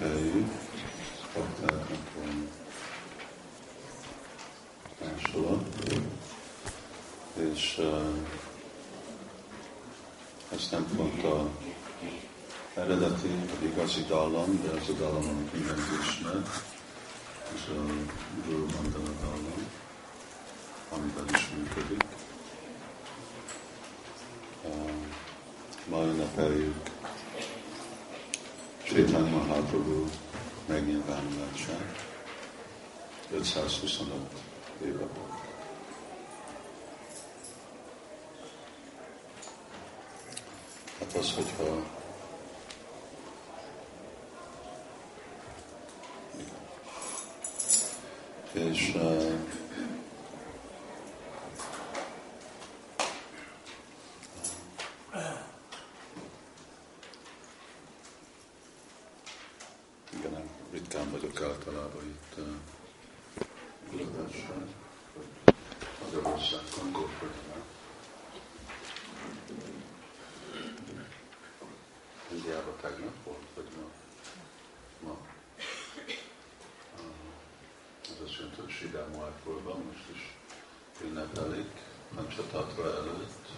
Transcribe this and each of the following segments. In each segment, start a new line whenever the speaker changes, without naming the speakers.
ünnepelni, baktáknak van másolat, és ez nem pont a eredeti, vagy igazi dallam, de ez a dallam, amit mindenki ismer, és a Guru Mandala dallam, amivel is működik. Ma ünnepeljük Chaitanya Mahaprabhu megnyilvánulását. 525 éve volt. Hát az, hogyha és uh, igen, ritkán vagyok általában itt uh, Budapesten, Magyarországon, Góföldben. Indiában tegnap volt, vagy ma? Ma. Uh, ez azt jelenti, hogy Sidámoájkorban most is ünnepelik, Pancsatatva előtt.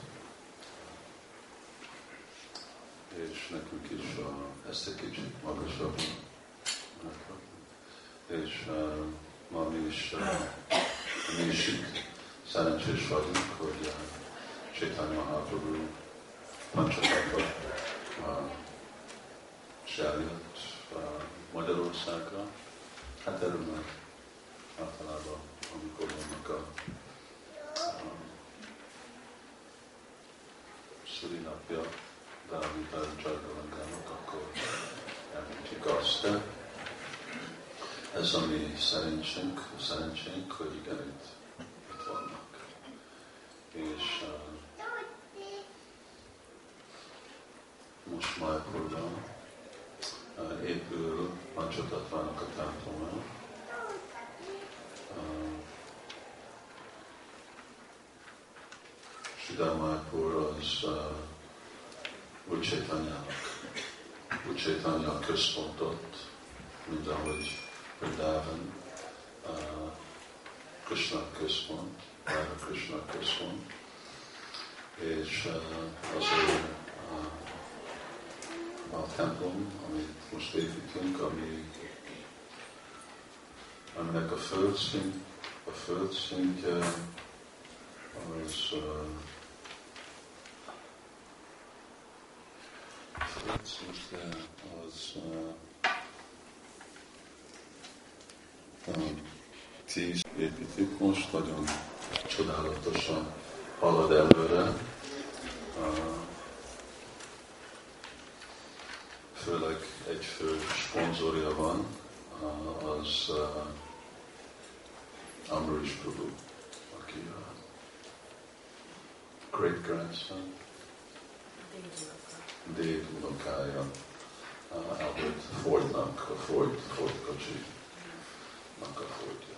És nekünk is a, ezt egy kicsit magasabb és uh, ma mi is, uh, mi is itt szerencsés vagyunk, hogy uh, Chaitanya Mahaprabhu Pancsatatva uh, és eljött uh, Magyarországra. Hát örülnek általában, amikor vannak a uh, szülinapja, a Csargalangának, akkor elmondjuk azt, ez a mi szerencsénk, szerencsénk, hogy igen, itt, itt vannak. És uh, most Májkorban uh, épül Pancsatatvának a temploma. Uh, Siddharmápur az uh, Ucsétanya központot, mint ahogy Vrindavan, uh, Krishna központ, Rára Krishna központ, és uh, azért uh, a templom, amit most építünk, ami, aminek a földszint, a földszintje az uh, földszintje az uh, tíz építik most, nagyon csodálatosan halad előre. Főleg egy fő sponzorja van, az Amrish Prabhu, aki a great grandson, Dév unokája, Albert Fordnak, a Ford, Ford kocsi akafoltja.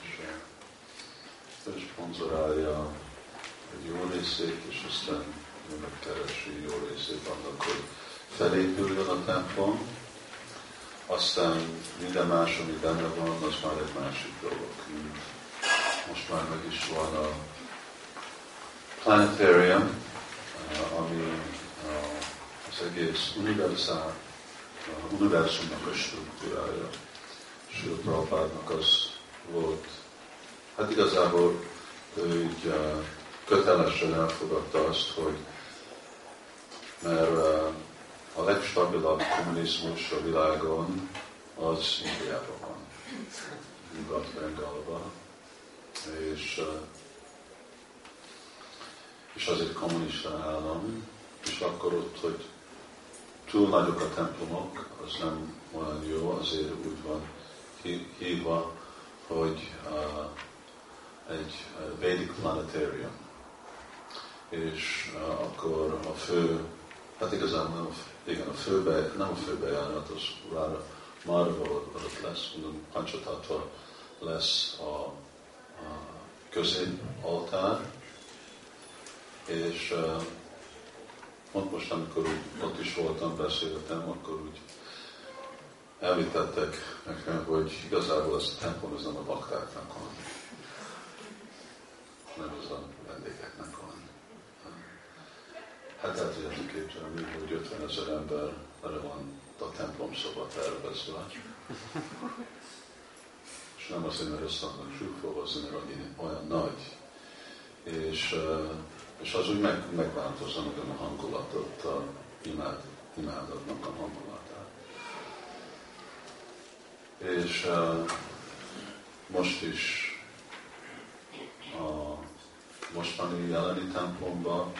És ő szponzorálja egy jó részét, és aztán megkeresi jó részét annak, hogy felépüljön a templom, aztán minden más, ami benne van, az már egy másik dolog. Most már meg is van a planetarium, ami az egész univerzumnak a struktúrája. Sőt, Prabhupádnak az volt, hát igazából ő így kötelesen elfogadta azt, hogy mert a legstabilabb kommunizmus a világon az Indiában van, Nyugat-Bengalban, és, és az egy kommunista állam, és akkor ott, hogy túl nagyok a templomok, az nem olyan jó, azért úgy van hívva, hogy uh, egy Vedic Planetarium. És uh, akkor a fő, hát igazából nem, igen, a főbe, nem a főbejárat, az már, már ott lesz, mondom, Pancsatatva lesz a, a középaltár, és uh, most, amikor úgy, ott is voltam, beszéltem, akkor úgy említettek nekem, hogy igazából ez a templom ez nem a baktáknak van, nem az a vendégeknek van. Hát el tudjátok képzelni, hogy 50 ezer ember erre van a templom szoba tervezve. És nem azért, mert össze vannak zsúfolva, azért, mert olyan nagy. És, és az úgy meg, megváltozza a hangulatot, a imád, imádatnak a hangulatát. És uh, most is a mostani jeleni templomban,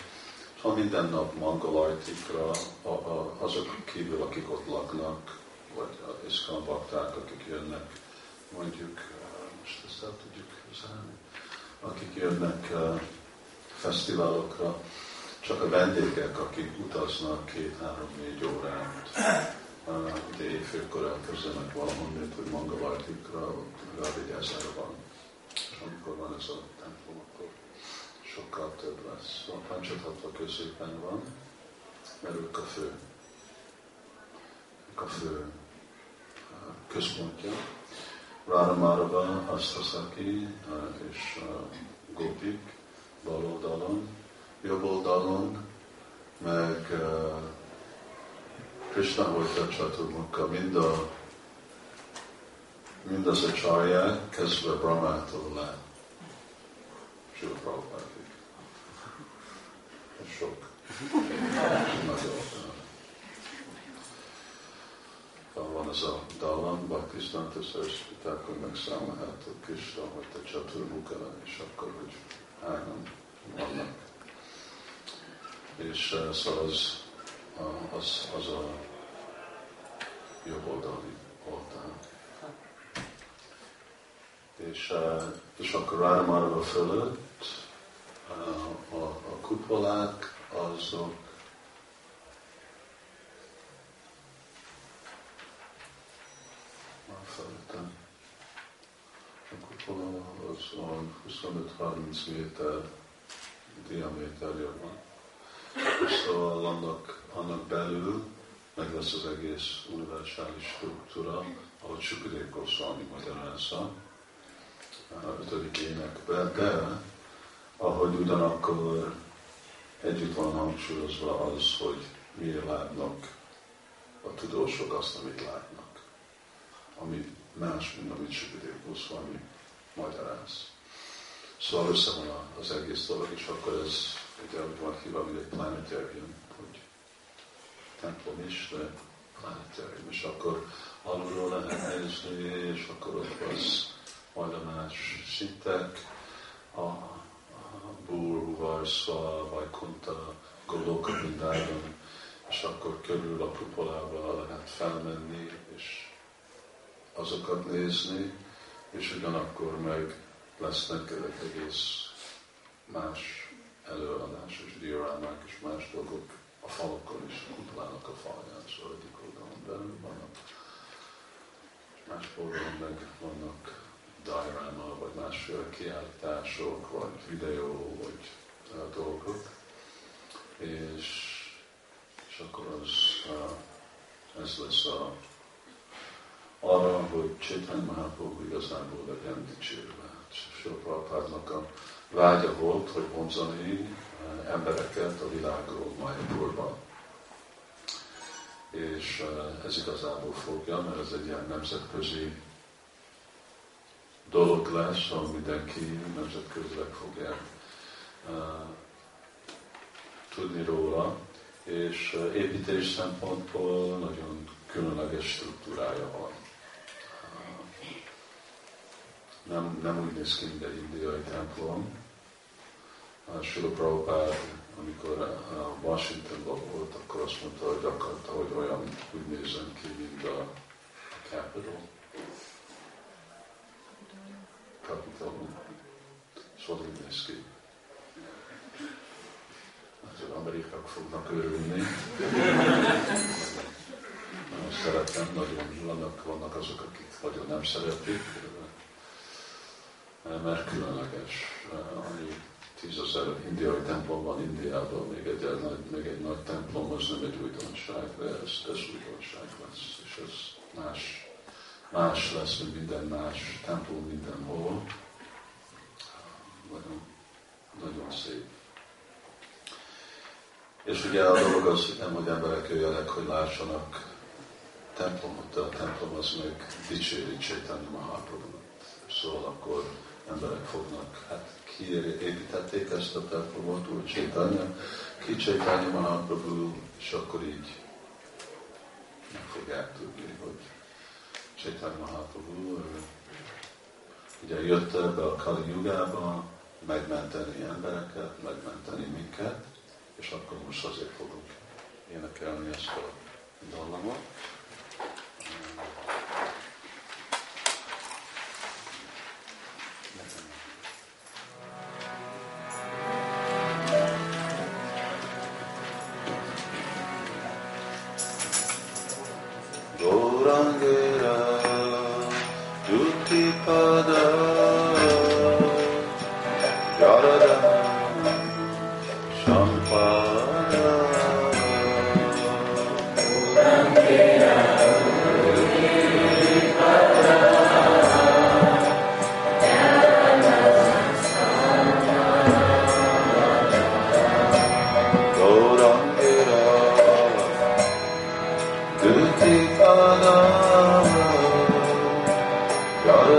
ha minden nap mangalartikra, azok kívül, akik ott laknak, vagy iszkan bakták, akik jönnek, mondjuk, most ezt el tudjuk üzenni, akik jönnek fesztiválokra, csak a vendégek, akik utaznak két-három-négy órát, de éjfélkor elkezdenek valahonnét, hogy Ravid ezer van. És amikor van ez a templom, akkor sokkal több lesz. A Pancsathatva középen van, mert ők a fő, ők a fő központja. Ráramarava, Asztaszaki és Gopik bal oldalon, jobb oldalon, meg uh, Krishna volt a csaturmunka, mind, a, mind az a csarják, kezdve Brahmától le. Sőt, Prabhupádig. Sok. Nagyon. Van az a dalam, Bhaktisztánta Sarasvitákon megszámolhatok Krishna, hogy a csaturmuka, és akkor, hogy vannak. És uh, szóval az, az, az a jobb oldali oldal. És, uh, és akkor Rámarva fölött uh, a, a kupolák azok az van 25-30 méter diaméterje van. Szóval annak, annak belül meg lesz az egész universális struktúra, ahogy Sukadev Goswami magyarázza, ötödik énekben, de ahogy ugyanakkor együtt van hangsúlyozva az, hogy miért látnak a tudósok azt, amit látnak, ami más, mint amit Sukadev Goswami magyaráz. Szóval össze van az egész dolog, és akkor ez ugye úgy van hívva, hogy egy planetarium, hogy templom is, de planetarium, és akkor alulról lehet nézni, és akkor ott az majd más szintek, a, a Búr, Varsza, Vajkunta, Goloka, Mindában, és akkor körül a kupolába lehet felmenni, és azokat nézni, és ugyanakkor meg lesznek egész más előadás és diorámák és más dolgok a falokon is, a kuplának a falján, szóval egyik oldalon belül vannak, és más oldalon meg vannak dioráma, vagy másféle kiállítások, vagy videó, vagy dolgok, és, és akkor az, ez lesz a arra, hogy Csétán Mahaprabhu igazából legyen dicsérve. Prabhupádnak a vágya volt, hogy vonzani eh, embereket a világról Majapurban. És eh, ez igazából fogja, mert ez egy ilyen nemzetközi dolog lesz, ahol mindenki nemzetközileg fogja uh, tudni róla, és építés szempontból nagyon különleges struktúrája van nem, nem úgy néz ki, mint egy indiai templom. Sula Prabhupád, amikor Washingtonban volt, akkor azt mondta, hogy akarta, hogy olyan úgy nézzen ki, mint a, Capitol. Capitol. Szóval úgy néz ki. Hát, az amerikák fognak örülni. Nagyon szeretem, nagyon vannak, vannak azok, akik nagyon nem szeretik, mert különleges, ami tízezer indiai templom van Indiában, még egy, egy, nagy, még egy nagy templom, az nem egy újdonság, de ez, ez újdonság lesz, és ez más más lesz, mint minden más templom mindenhol. Nagyon, nagyon szép. És ugye a dolog az, hogy nem, hogy emberek jöjjenek, hogy lássanak templomot, de a templom az meg dicséri Csaitanya Mahaprabhu. Szóval akkor emberek fognak, hát ki építették ezt a templomot, úgy Csaitanya, ki Csaitanya Mahaprabhu, és akkor így meg fogják tudni, hogy Csaitanya Mahaprabhu ugye jött ebbe a Kali Yugába, megmenteni embereket, megmenteni minket, és akkor most azért fogunk énekelni ezt a dallamot.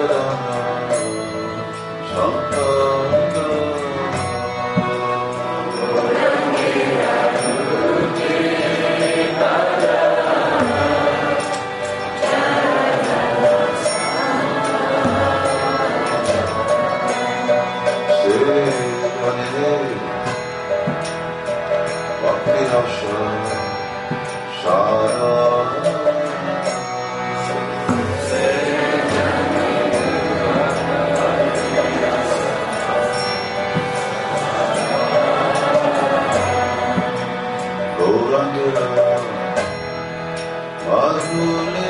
Shalom. As